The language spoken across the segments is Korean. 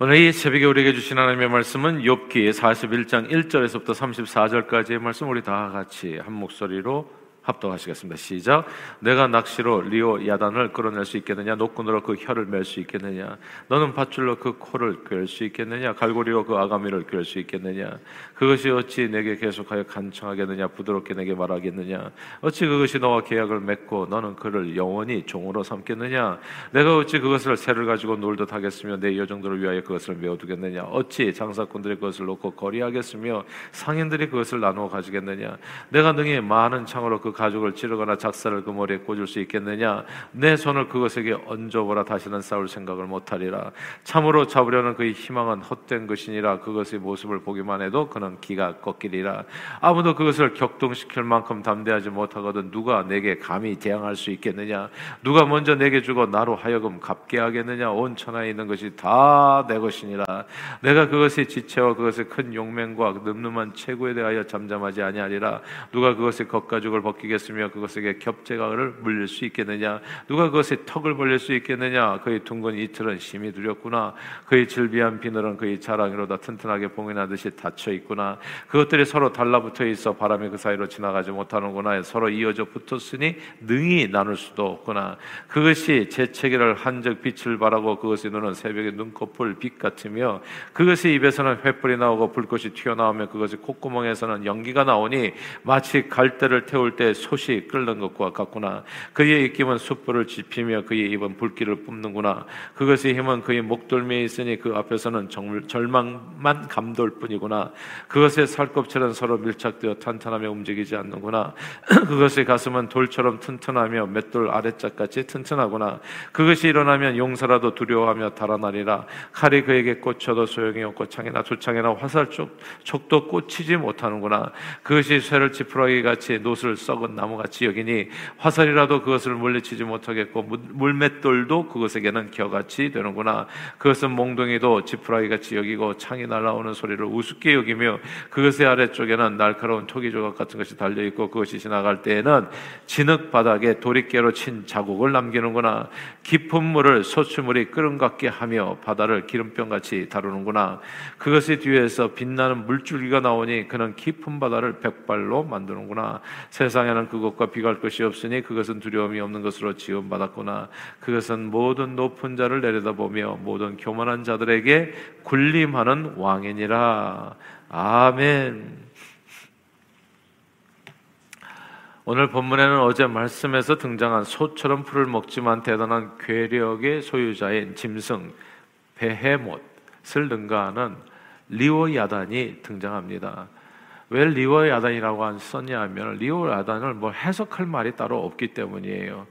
오늘 이 새벽에 우리에게 주신 하나님의 말씀은 욥기 41장 1절에서부터 34절까지의 말씀 우리 다 같이 한 목소리로 합동하시겠습니다. 시작. 내가 낚시로 리오 야단을 끌어낼 수 있겠느냐? 노끈으로 그 혀를 멜수 있겠느냐? 너는 밧줄로 그 코를 꿰수 있겠느냐? 갈고리로 그 아가미를 꿰수 있겠느냐? 그것이 어찌 내게 계속하여 간청하겠느냐? 부드럽게 내게 말하겠느냐? 어찌 그것이 너와 계약을 맺고 너는 그를 영원히 종으로 삼겠느냐? 내가 어찌 그것을 새를 가지고 놀듯 하겠으며 내 여정들을 위하여 그것을 메어두겠느냐? 어찌 장사꾼들이 그것을 놓고 거리하겠으며 상인들이 그것을 나누어 가지겠느냐? 내가 능히 많은 창으로 그 가죽을 찌르거나 작사를 그 머리에 꽂을 수 있겠느냐? 내 손을 그것에게 얹어보라 다시는 싸울 생각을 못하리라. 참으로 잡으려는 그의 희망은 헛된 것이니라. 그것의 모습을 보기만 해도 그는 기가 꺾이리라. 아무도 그것을 격동시킬 만큼 담대하지 못하거든 누가 내게 감히 대항할 수 있겠느냐? 누가 먼저 내게 주고 나로 하여금 갚게 하겠느냐? 온 천하에 있는 것이 다 내 것이니라. 내가 그것의 지체와 그것의 큰 용맹과 늠름한 체구에 대하여 잠잠하지 아니하리라. 누가 그것의 겉가죽을 벗기 맡기겠으며 그것에게 겹제가를 물릴 수 있겠느냐? 누가 그것에 턱을 벌릴 수 있겠느냐? 그의 둥근 이틀은 심히 두렵구나. 그의 질비한 비늘은 그의 자랑이로다 튼튼하게 봉인하듯이 닫혀 있구나. 그것들이 서로 달라붙어 있어 바람이 그 사이로 지나가지 못하는구나. 서로 이어져 붙었으니 능히 나눌 수도 없구나. 그것이 재채기를 한적 빛을 바라고 그것의 눈은 새벽의 눈꺼풀 빛 같으며 그것의 입에서는 횃불이 나오고 불꽃이 튀어나오며 그것의 콧구멍에서는 연기가 나오니 마치 갈대를 태울 때 솥이 끓는 것과 같구나. 그의 입김은 숯불을 지피며 그의 입은 불길을 뿜는구나. 그것의 힘은 그의 목돌미에 있으니 그 앞에서는 정말 절망만 감돌 뿐이구나. 그것의 살껍질은 서로 밀착되어 탄탄하며 움직이지 않는구나. 그것의 가슴은 돌처럼 튼튼하며 맷돌 아래짝같이 튼튼하구나. 그것이 일어나면 용사라도 두려워하며 달아나리라. 칼이 그에게 꽂혀도 소용이 없고 창이나 두창이나 화살 쪽 촉도 꽂히지 못하는구나. 그것이 쇠를 지푸라기 같이 노슬 썩어 썩은 나무같이 여기니 화살이라도 그것을 물리치지 못하겠고 물맷돌도 그것에게는 겨같이 되는구나. 그것은 몽둥이도 지푸라기같이 여기고 창이 날아오는 소리를 우습게 여기며 그것의 아래쪽에는 날카로운 토기 조각 같은 것이 달려 있고 그것이 지나갈 때에는 진흙 바닥에 도리깨로 친 자국을 남기는구나. 깊은 물을 소추물이 끓음 같게 하며 바다를 기름병같이 다루는구나. 그것의 뒤에서 빛나는 물줄기가 나오니 그는 깊은 바다를 백발로 만드는구나. 세상에 땅에는 그것과 비갈 것이 없으니 그것은 두려움이 없는 것으로 지원받았구나. 그것은 모든 높은 자를 내려다보며 모든 교만한 자들에게 군림하는 왕이니라. 아멘. 오늘 본문에는 어제 말씀에서 등장한 소처럼 풀을 먹지만 대단한 괴력의 소유자인 짐승 베헤못을 능가하는 리워야단이 등장합니다. 왜 리워야단이라고 썼냐 하면 리워야단을 뭐 해석할 말이 따로 없기 때문이에요.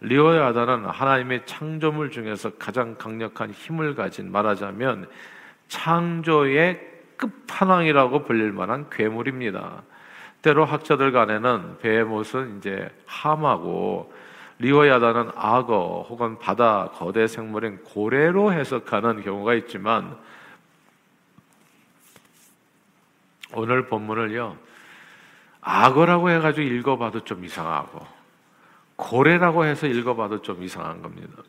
리워야단은 하나님의 창조물 중에서 가장 강력한 힘을 가진 말하자면 창조의 끝판왕이라고 불릴 만한 괴물입니다. 때로 학자들 간에는 베모은 이제 함하고 리워야다는 악어 혹은 바다 거대 생물인 고래로 해석하는 경우가 있지만 오늘 본문을요, 악어라고 해가지고 읽어봐도 좀 이상하고, 고래라고 해서 읽어봐도 좀 이상한 겁니다.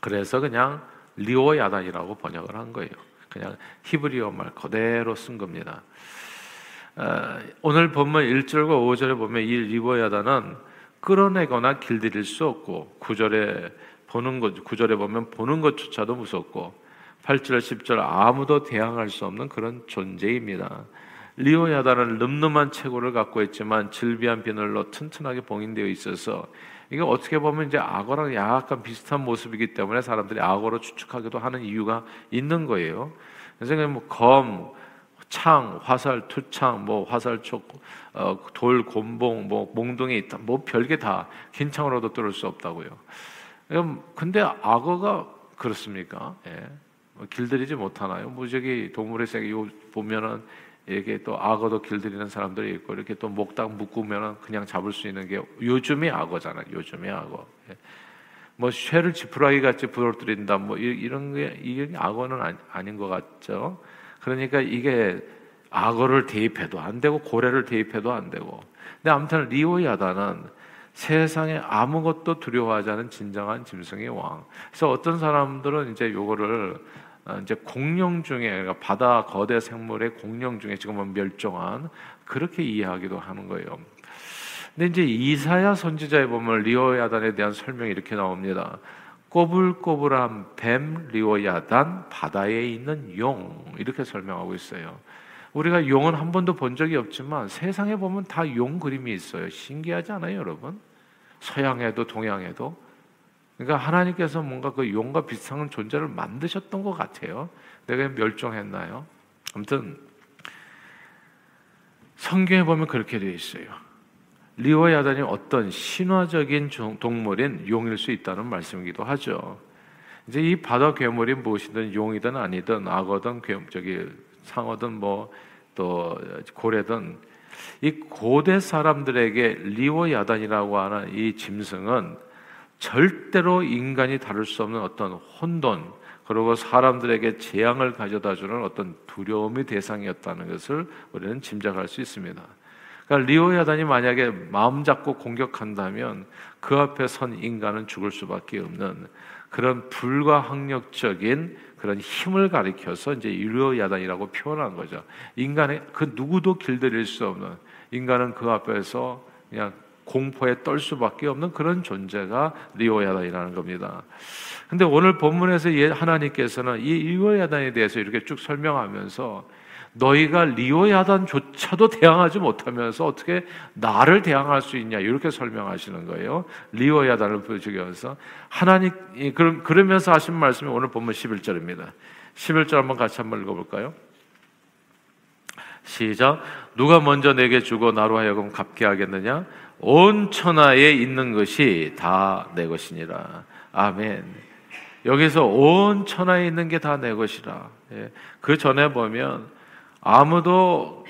그래서 그냥 리오야단이라고 번역을 한 거예요. 그냥 히브리어 말 그대로 쓴 겁니다. 어, 오늘 본문 1절과 5절에 보면 이 리오야단은 끌어내거나 길들일 수 없고 9절에 보는 것 9절에 보면 보는 것조차도 무섭고 8절, 10절 아무도 대항할 수 없는 그런 존재입니다. 리오야다는 늠름한 체구를 갖고 있지만 질비한 비늘로 튼튼하게 봉인되어 있어서 이게 어떻게 보면 이제 악어랑 약간 비슷한 모습이기 때문에 사람들이 악어로 추측하기도 하는 이유가 있는 거예요. 그래서 뭐 검, 창, 화살, 투창, 뭐 화살촉, 어, 돌, 곤봉, 뭐 몽둥이, 뭐 별게 다 긴 창으로도 뚫을 수 없다고요. 근데 악어가 그렇습니까? 예. 뭐 길들이지 못하나요? 뭐 저기 동물의 세계 보면은 이렇게 또 악어도 길들이는 사람들이 있고 이렇게 또 목딱 묶으면은 그냥 잡을 수 있는 게 요즘의 악어잖아요. 요즘의 악어. 예. 뭐 쇠를 지푸라기 같이 부러뜨린다. 뭐 이런 게 이게 악어는 아닌 것 같죠. 그러니까 이게 악어를 대입해도 안 되고 고래를 대입해도 안 되고. 근데 아무튼 리오야다는 세상에 아무것도 두려워하지 않은 진정한 짐승의 왕. 그래서 어떤 사람들은 이제 요거를 어, 이제 공룡 중에 그러니까 바다 거대 생물의 공룡 중에 지금은 멸종한 그렇게 이해하기도 하는 거예요. 근데 이제 이사야 선지자에 보면 리오야단에 대한 설명이 이렇게 나옵니다. 꼬불꼬불한 뱀 리오야단 바다에 있는 용 이렇게 설명하고 있어요. 우리가 용은 한 번도 본 적이 없지만 세상에 보면 다 용 그림이 있어요. 신기하지 않아요, 여러분? 서양에도 동양에도 그러니까 하나님께서 뭔가 그 용과 비슷한 존재를 만드셨던 것 같아요. 내가 멸종했나요? 아무튼 성경에 보면 그렇게 되어 있어요. 리오야단이 어떤 신화적인 동물인 용일 수 있다는 말씀이기도 하죠. 이제 이 바다 괴물이 무엇이든 용이든 아니든 악어든 괴, 저기 상어든 뭐 또 고래든 이 고대 사람들에게 리오 야단이라고 하는 이 짐승은 절대로 인간이 다룰 수 없는 어떤 혼돈, 그리고 사람들에게 재앙을 가져다 주는 어떤 두려움의 대상이었다는 것을 우리는 짐작할 수 있습니다. 그러니까 리워야단이 만약에 마음 잡고 공격한다면 그 앞에 선 인간은 죽을 수밖에 없는 그런 불가항력적인 그런 힘을 가리켜서 이제 리워야단이라고 표현한 거죠. 인간의 그 누구도 길들일 수 없는 인간은 그 앞에서 그냥 공포에 떨 수밖에 없는 그런 존재가 리워야단이라는 겁니다. 근데 오늘 본문에서 하나님께서는 이 리워야단에 대해서 이렇게 쭉 설명하면서 너희가 리오야단조차도 대항하지 못하면서 어떻게 나를 대항할 수 있냐 이렇게 설명하시는 거예요. 리오야단을 보여주면서 하나님 그러면서 하신 말씀이 오늘 본문 11절입니다. 11절 한번 같이 한번 읽어 볼까요? 시작. 누가 먼저 내게 주고 나로 하여금 갚게 하겠느냐? 온 천하에 있는 것이 다 내 것이니라. 아멘. 여기서 온 천하에 있는 게 다 내 것이라. 예. 그 전에 보면 아무도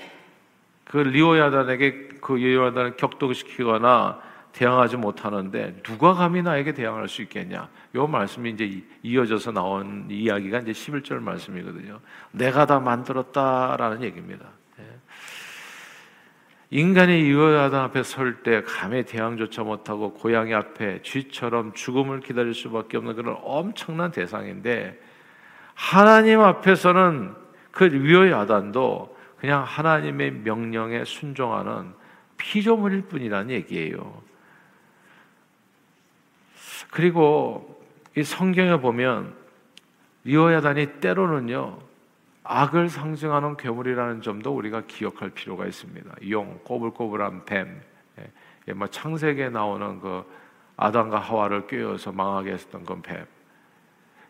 그 리오야단에게 그 리오야단을 격동시키거나 대항하지 못하는데 누가 감히 나에게 대항할 수 있겠냐? 요 말씀이 이제 이어져서 나온 이야기가 이제 11절 말씀이거든요. 내가 다 만들었다라는 얘기입니다. 인간이 이어야단 앞에 설 때 감히 대항조차 못하고 고양이 앞에 쥐처럼 죽음을 기다릴 수밖에 없는 그런 엄청난 대상인데 하나님 앞에서는 그 위어야단도 그냥 하나님의 명령에 순종하는 피조물일 뿐이라는 얘기예요. 그리고 이 성경에 보면 리오야단이 때로는요 악을 상징하는 괴물이라는 점도 우리가 기억할 필요가 있습니다. 용, 꼬불꼬불한 뱀, 예, 뭐 창세기에 나오는 그 아담과 하와를 꿰어서 망하게 했었던 그 뱀.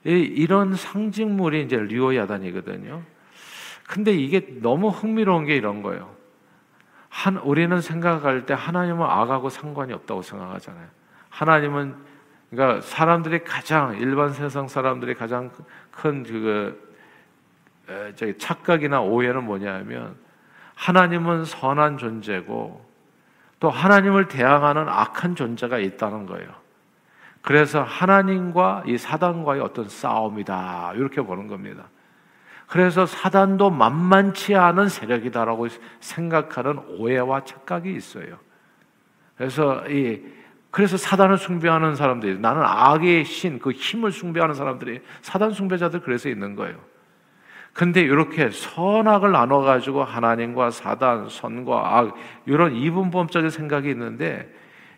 이, 런 상징물이 이제 리오야단이거든요. 근데 이게 너무 흥미로운 게 이런 거예요. 한, 우리는 생각할 때 하나님은 악하고 상관이 없다고 생각하잖아요. 하나님은, 그러니까 사람들이 가장, 일반 세상 사람들이 가장 큰 그 저기 착각이나 오해는 뭐냐면 하나님은 선한 존재고 또 하나님을 대항하는 악한 존재가 있다는 거예요. 그래서 하나님과 이 사단과의 어떤 싸움이다 이렇게 보는 겁니다. 그래서 사단도 만만치 않은 세력이다라고 생각하는 오해와 착각이 있어요. 그래서 이 그래서 사단을 숭배하는 사람들이 나는 악의 신, 그 힘을 숭배하는 사람들이 사단 숭배자들 그래서 있는 거예요. 근데 이렇게 선악을 나눠 가지고 하나님과 사단, 선과 악 이런 이분법적인 생각이 있는데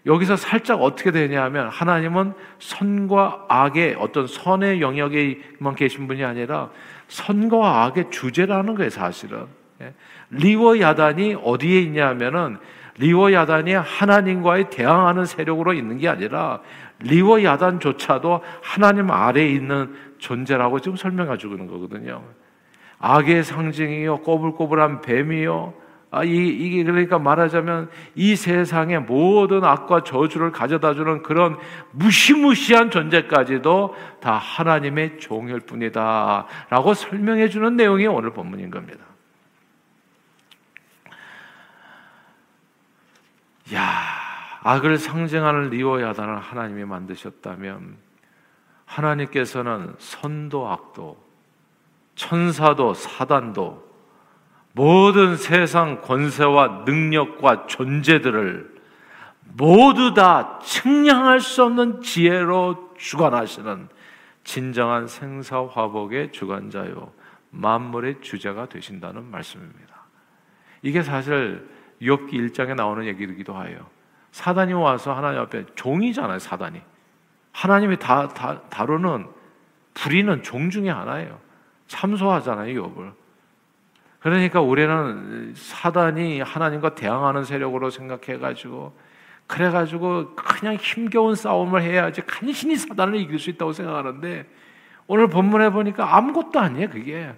여기서 살짝 어떻게 되냐면 하나님은 선과 악의 어떤 선의 영역에만 계신 분이 아니라 선과 악의 주제라는 거예요, 사실은. 예. 리워 야단이 어디에 있냐면은 리워 야단이 하나님과의 대항하는 세력으로 있는 게 아니라 리워 야단조차도 하나님 아래에 있는 존재라고 지금 설명해 주는 거거든요. 악의 상징이요, 꼬불꼬불한 뱀이요. 아, 이, 이게 그러니까 말하자면 이 세상의 모든 악과 저주를 가져다 주는 그런 무시무시한 존재까지도 다 하나님의 종일 뿐이다. 라고 설명해 주는 내용이 오늘 본문인 겁니다. 야, 악을 상징하는 리오야단을 하나님이 만드셨다면 하나님께서는 선도 악도 천사도 사단도 모든 세상 권세와 능력과 존재들을 모두 다 측량할 수 없는 지혜로 주관하시는 진정한 생사화복의 주관자요 만물의 주제가 되신다는 말씀입니다. 이게 사실 욥기 1장에 나오는 얘기이기도 해요. 사단이 와서 하나님 앞에 종이잖아요, 사단이. 하나님이 다, 다 다루는 부리는 종 중에 하나예요. 참소하잖아요, 욥을. 그러니까 우리는 사단이 하나님과 대항하는 세력으로 생각해 가지고 그래 가지고 그냥 힘겨운 싸움을 해야지 간신히 사단을 이길 수 있다고 생각하는데 오늘 본문에 보니까 아무것도 아니에요, 그게.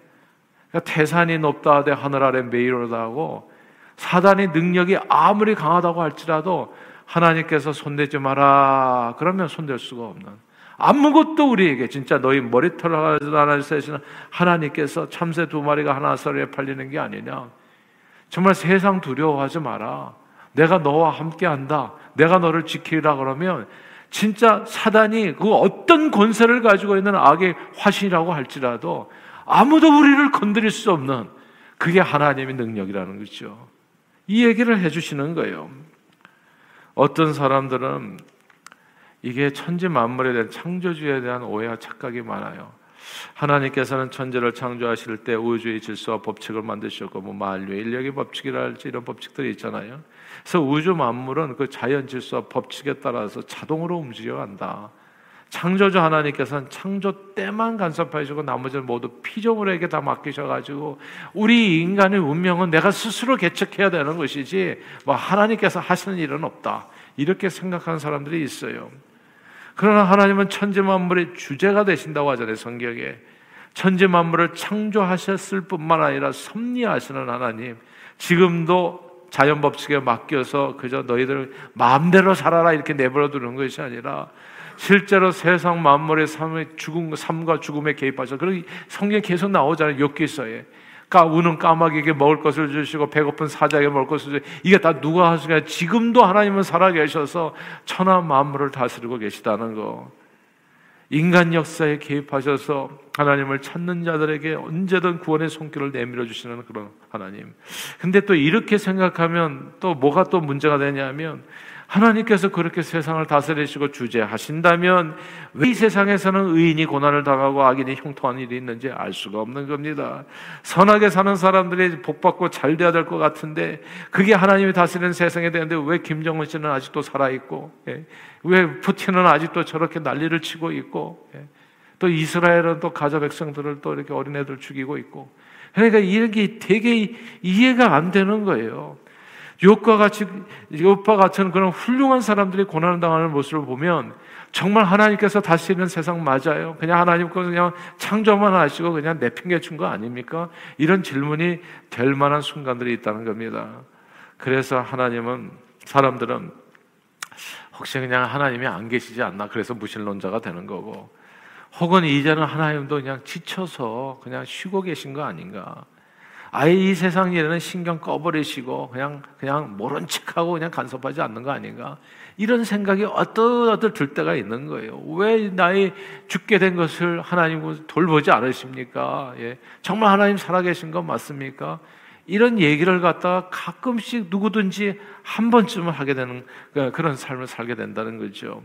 그러니까 태산이 높다 하되 하늘 아래 메이로다 하고 사단의 능력이 아무리 강하다고 할지라도 하나님께서 손대지 마라 그러면 손댈 수가 없는 아무것도 우리에게 진짜 너희 머리털 하나 세시는 하나님께서 참새 두 마리가 하나 서리에 팔리는 게 아니냐 정말 세상 두려워하지 마라 내가 너와 함께 한다 내가 너를 지키라 그러면 진짜 사단이 그 어떤 권세를 가지고 있는 악의 화신이라고 할지라도 아무도 우리를 건드릴 수 없는 그게 하나님의 능력이라는 거죠. 이 얘기를 해주시는 거예요. 어떤 사람들은 이게 천지 만물에 대한 창조주에 대한 오해와 착각이 많아요. 하나님께서는 천지를 창조하실 때 우주의 질서와 법칙을 만드셨고 뭐 만유의 인력의 법칙이랄지 이런 법칙들이 있잖아요. 그래서 우주 만물은 그 자연 질서와 법칙에 따라서 자동으로 움직여 간다. 창조주 하나님께서는 창조 때만 간섭해 주고 나머지는 모두 피조물에게 다 맡기셔 가지고 우리 인간의 운명은 내가 스스로 개척해야 되는 것이지 뭐 하나님께서 하시는 일은 없다. 이렇게 생각하는 사람들이 있어요. 그러나 하나님은 천지 만물의 주제가 되신다고 하잖아요, 성경에. 천지 만물을 창조하셨을 뿐만 아니라 섭리하시는 하나님. 지금도 자연 법칙에 맡겨서 그저 너희들 마음대로 살아라 이렇게 내버려 두는 것이 아니라 실제로 세상 만물의 삶의 죽음, 삶과 죽음에 개입하셔. 그리고 성경 계속 나오잖아요. 욥기서에. 까 우는 까마귀에게 먹을 것을 주시고 배고픈 사자에게 먹을 것을 주시고 이게 다 누가 하시냐? 지금도 하나님은 살아 계셔서 천하 만물을 다스리고 계시다는 거. 인간 역사에 개입하셔서 하나님을 찾는 자들에게 언제든 구원의 손길을 내밀어 주시는 그런 하나님. 근데 또 이렇게 생각하면 또 뭐가 또 문제가 되냐면 하나님께서 그렇게 세상을 다스리시고 주재하신다면 왜 이 세상에서는 의인이 고난을 당하고 악인이 형통한 일이 있는지 알 수가 없는 겁니다. 선하게 사는 사람들이 복받고 잘 돼야 될 것 같은데 그게 하나님이 다스리는 세상에 되는데 왜 김정은 씨는 아직도 살아있고 예? 왜 푸틴은 아직도 저렇게 난리를 치고 있고 예? 또 이스라엘은 또 가자 백성들을 또 이렇게 어린애들 죽이고 있고 그러니까 이게 되게 이해가 안 되는 거예요. 욥과 같이 욥과 같은 그런 훌륭한 사람들이 고난을 당하는 모습을 보면 정말 하나님께서 다스리는 세상 맞아요? 그냥 하나님께서 그냥 창조만 하시고 그냥 내팽개 준거 아닙니까? 이런 질문이 될 만한 순간들이 있다는 겁니다. 그래서 하나님은 사람들은 혹시 그냥 하나님이 안 계시지 않나 그래서 무신론자가 되는 거고 혹은 이제는 하나님도 그냥 지쳐서 그냥 쉬고 계신 거 아닌가 아예 이 세상 일에는 신경 꺼버리시고 그냥 그냥 모른 척하고 그냥 간섭하지 않는 거 아닌가? 이런 생각이 어떠어떠 들 때가 있는 거예요. 왜 나의 죽게 된 것을 하나님은 돌보지 않으십니까? 예. 정말 하나님 살아계신 건 맞습니까? 이런 얘기를 갖다가 가끔씩 누구든지 한 번쯤은 하게 되는 그런 삶을 살게 된다는 거죠.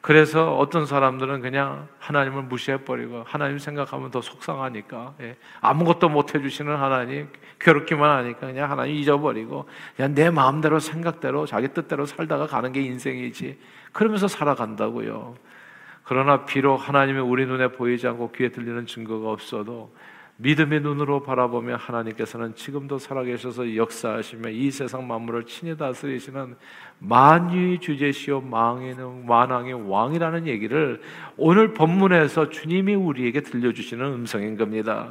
그래서 어떤 사람들은 그냥 하나님을 무시해버리고 하나님 생각하면 더 속상하니까 예. 아무것도 못 해주시는 하나님 괴롭기만 하니까 그냥 하나님 잊어버리고 그냥 내 마음대로 생각대로 자기 뜻대로 살다가 가는 게 인생이지 그러면서 살아간다고요. 그러나 비록 하나님이 우리 눈에 보이지 않고 귀에 들리는 증거가 없어도 믿음의 눈으로 바라보며 하나님께서는 지금도 살아계셔서 역사하시며 이 세상 만물을 친히 다스리시는 만유의 주제시요 망에는 만왕의 왕이라는 얘기를 오늘 본문에서 주님이 우리에게 들려주시는 음성인 겁니다.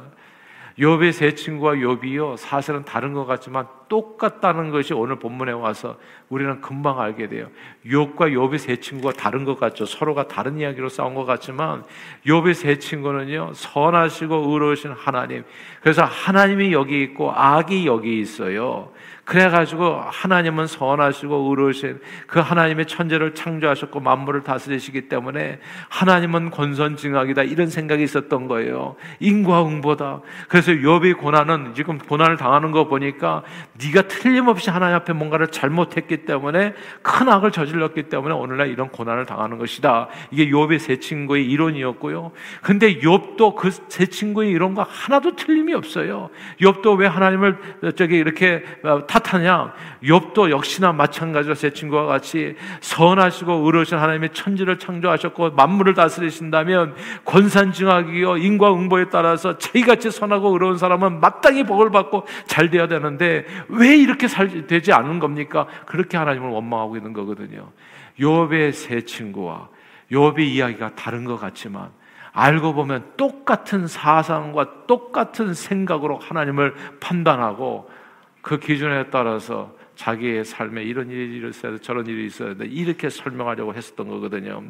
욥의 세 친구와 욥이요 사실은 다른 것 같지만 똑같다는 것이 오늘 본문에 와서 우리는 금방 알게 돼요. 욥과 욥의 세 친구가 다른 것 같죠. 서로가 다른 이야기로 싸운 것 같지만 욥의 세 친구는요 선하시고 의로우신 하나님. 그래서 하나님이 여기 있고 악이 여기 있어요. 그래가지고 하나님은 선하시고 의로우신 그 하나님의 천재를 창조하셨고 만물을 다스리시기 때문에 하나님은 권선징악이다 이런 생각이 있었던 거예요. 인과응보다. 그래서 욥이 고난은 지금 고난을 당하는 거 보니까 네가 틀림없이 하나님 앞에 뭔가를 잘못했기 때문에 큰 악을 저질렀기 때문에 오늘날 이런 고난을 당하는 것이다. 이게 욥의 세 친구의 이론이었고요. 근데 욥도 그 세 친구의 이론과 하나도 틀림이 없어요. 욥도 왜 하나님을 저기 이렇게 탓하냐? 욥도 역시나 마찬가지로 제 친구와 같이 선하시고 의로우신 하나님의 천지를 창조하셨고 만물을 다스리신다면 권산징악이요 인과응보에 따라서 저희같이 선하고 의로운 사람은 마땅히 복을 받고 잘 돼야 되는데 왜 이렇게 살 되지 않은 겁니까? 그렇게 하나님을 원망하고 있는 거거든요. 욥의 세 친구와 욥의 이야기가 다른 것 같지만 알고 보면 똑같은 사상과 똑같은 생각으로 하나님을 판단하고 그 기준에 따라서 자기의 삶에 이런 일이 있어야 돼, 저런 일이 있어야 돼 이렇게 설명하려고 했었던 거거든요.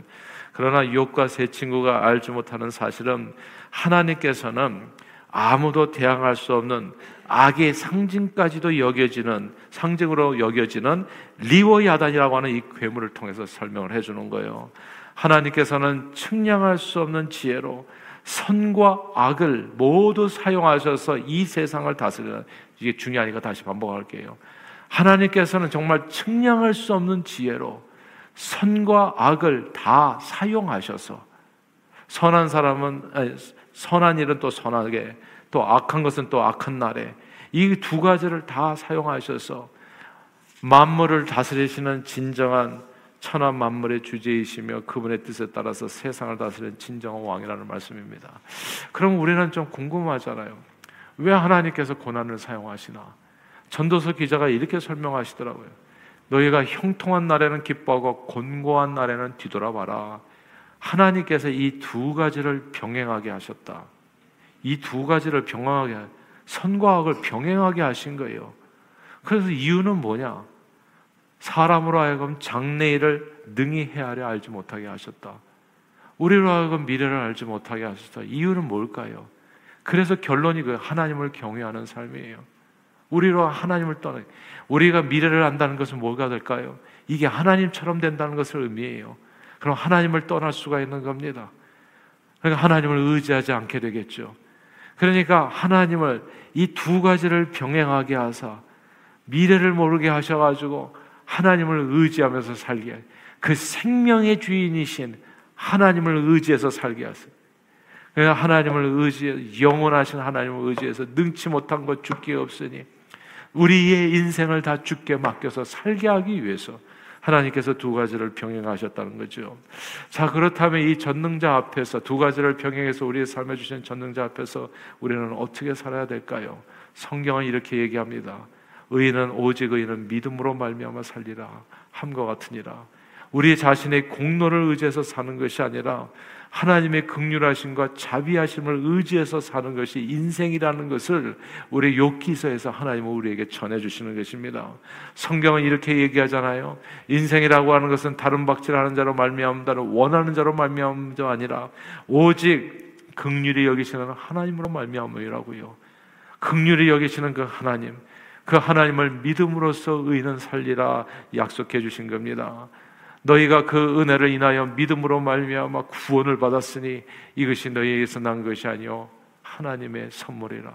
그러나 욥과 세 친구가 알지 못하는 사실은 하나님께서는 아무도 대항할 수 없는 악의 상징까지도 여겨지는 상징으로 여겨지는 리워야단이라고 하는 이 괴물을 통해서 설명을 해주는 거예요. 하나님께서는 측량할 수 없는 지혜로 선과 악을 모두 사용하셔서 이 세상을 다스리는 이게 중요하니까 다시 반복할게요. 하나님께서는 정말 측량할 수 없는 지혜로 선과 악을 다 사용하셔서 선한 사람은 아니, 선한 일은 또 선하게 또 악한 것은 또 악한 날에 이 두 가지를 다 사용하셔서 만물을 다스리시는 진정한 천하 만물의 주제이시며 그분의 뜻에 따라서 세상을 다스리는 진정한 왕이라는 말씀입니다. 그럼 우리는 좀 궁금하잖아요. 왜 하나님께서 고난을 사용하시나? 전도서 기자가 이렇게 설명하시더라고요. 너희가 형통한 날에는 기뻐하고 곤고한 날에는 뒤돌아봐라. 하나님께서 이 두 가지를 병행하게 하셨다. 이 두 가지를 병행하게 선과 악을 병행하게 하신 거예요. 그래서 이유는 뭐냐? 사람으로 하여금 장래일을 능히 헤아려 알지 못하게 하셨다. 우리로 하여금 미래를 알지 못하게 하셨다. 이유는 뭘까요? 그래서 결론이 그 하나님을 경외하는 삶이에요. 우리로 하나님을 떠나 우리가 미래를 안다는 것은 뭐가 될까요? 이게 하나님처럼 된다는 것을 의미해요. 그럼 하나님을 떠날 수가 있는 겁니다. 그러니까 하나님을 의지하지 않게 되겠죠. 그러니까 하나님을 이 두 가지를 병행하게 하사 미래를 모르게 하셔가지고 하나님을 의지하면서 살게 그 생명의 주인이신 하나님을 의지해서 살게 하세요. 하나님을 의지 영원하신 하나님을 의지해서 능치 못한 것 죽기 없으니 우리의 인생을 다 죽게 맡겨서 살게 하기 위해서 하나님께서 두 가지를 병행하셨다는 거죠. 자, 그렇다면 이 전능자 앞에서 두 가지를 병행해서 우리의 삶에 주신 전능자 앞에서 우리는 어떻게 살아야 될까요? 성경은 이렇게 얘기합니다. 의인은 오직 의인은 믿음으로 말미암아 살리라 함과 같으니라. 우리 자신의 공로를 의지해서 사는 것이 아니라 하나님의 극률하심과 자비하심을 의지해서 사는 것이 인생이라는 것을 우리 욥기서에서 하나님은 우리에게 전해 주시는 것입니다. 성경은 이렇게 얘기하잖아요. 인생이라고 하는 것은 다른 박질하는 자로 말미암다는 원하는 자로 말미암은 자 아니라 오직 극률이 여기시는 하나님으로 말미암으라고요. 극률이 여기시는 그 하나님, 그 하나님을 믿음으로써 의인은 살리라 약속해 주신 겁니다. 너희가 그 은혜를 인하여 믿음으로 말미암아 구원을 받았으니 이것이 너희에게서 난 것이 아니요 하나님의 선물이라.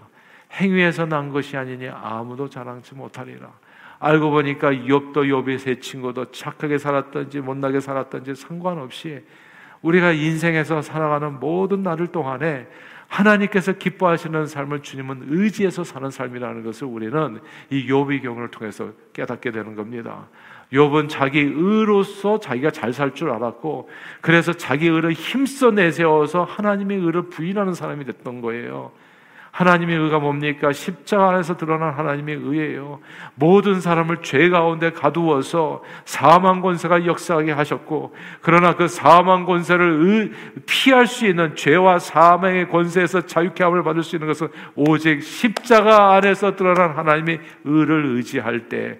행위에서 난 것이 아니니 아무도 자랑치 못하리라. 알고 보니까 욥도 욥의 세 친구도 착하게 살았던지 못나게 살았던지 상관없이 우리가 인생에서 살아가는 모든 날을 동안에 하나님께서 기뻐하시는 삶을 주님은 의지해서 사는 삶이라는 것을 우리는 이 욥의 경우를 통해서 깨닫게 되는 겁니다. 욥은 자기 의로서 자기가 잘 살 줄 알았고 그래서 자기 의를 힘써 내세워서 하나님의 의를 부인하는 사람이 됐던 거예요. 하나님의 의가 뭡니까? 십자가 안에서 드러난 하나님의 의예요. 모든 사람을 죄 가운데 가두어서 사망 권세가 역사하게 하셨고, 그러나 그 사망 권세를 피할 수 있는 죄와 사망의 권세에서 자유케 함을 받을 수 있는 것은 오직 십자가 안에서 드러난 하나님의 의를 의지할 때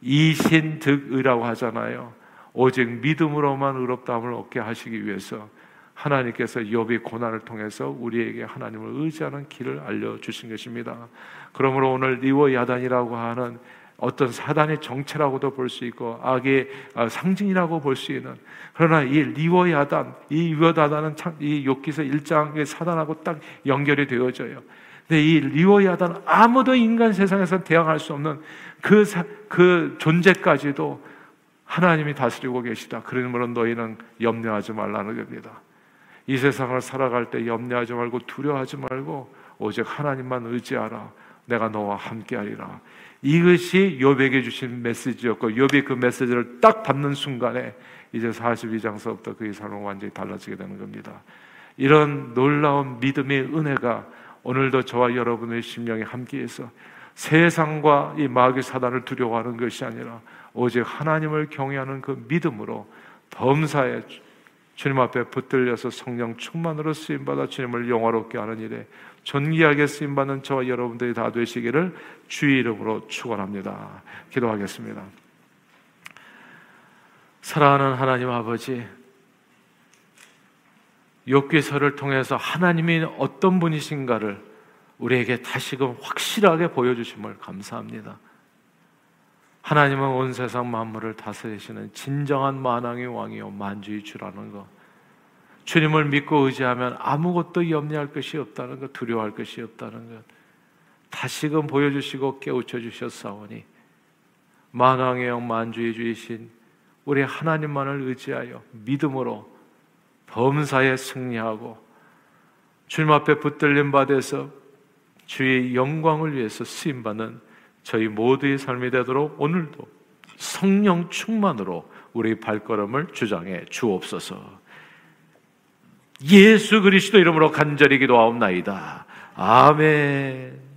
이신득의라고 하잖아요. 오직 믿음으로만 의롭다함을 얻게 하시기 위해서 하나님께서 욥의 고난을 통해서 우리에게 하나님을 의지하는 길을 알려 주신 것입니다. 그러므로 오늘 리워 야단이라고 하는 어떤 사단의 정체라고도 볼 수 있고 악의 어, 상징이라고 볼 수 있는 그러나 이 리워야단 이 리워야단은 참이 욕기서 1장의 사단하고 딱 연결이 되어져요. 근데 이 리워야단 아무도 인간 세상에서 대항할 수 없는 그, 그 존재까지도 하나님이 다스리고 계시다. 그러므로 너희는 염려하지 말라는 겁니다. 이 세상을 살아갈 때 염려하지 말고 두려워하지 말고 오직 하나님만 의지하라. 내가 너와 함께하리라. 이것이 요백에 주신 메시지였고 요비 그 메시지를 딱 받는 순간에 이제 42장서부터 그의 삶은 완전히 달라지게 되는 겁니다. 이런 놀라운 믿음의 은혜가 오늘도 저와 여러분의 심령에 함께해서 세상과 이 마귀 사단을 두려워하는 것이 아니라 오직 하나님을 경외하는 그 믿음으로 범사에 주님 앞에 붙들려서 성령 충만으로 쓰임 받아 주님을 영화롭게 하는 일에 존귀하게 쓰임 받는 저와 여러분들이 다 되시기를 주의 이름으로 축원합니다. 기도하겠습니다. 사랑하는 하나님 아버지, 욥기서를 통해서 하나님이 어떤 분이신가를 우리에게 다시금 확실하게 보여주심을 감사합니다. 하나님은 온 세상 만물을 다스리시는 진정한 만왕의 왕이요 만주의 주라는 것. 주님을 믿고 의지하면 아무것도 염려할 것이 없다는 것, 두려워할 것이 없다는 것. 다시금 보여주시고 깨우쳐 주셨사오니 만왕의 영 만주의 주이신 우리 하나님만을 의지하여 믿음으로 범사에 승리하고 주님 앞에 붙들림 받아서 주의 영광을 위해서 쓰임 받는 저희 모두의 삶이 되도록 오늘도 성령 충만으로 우리 발걸음을 주장해 주옵소서. 예수 그리스도 이름으로 간절히 기도하옵나이다. 아멘.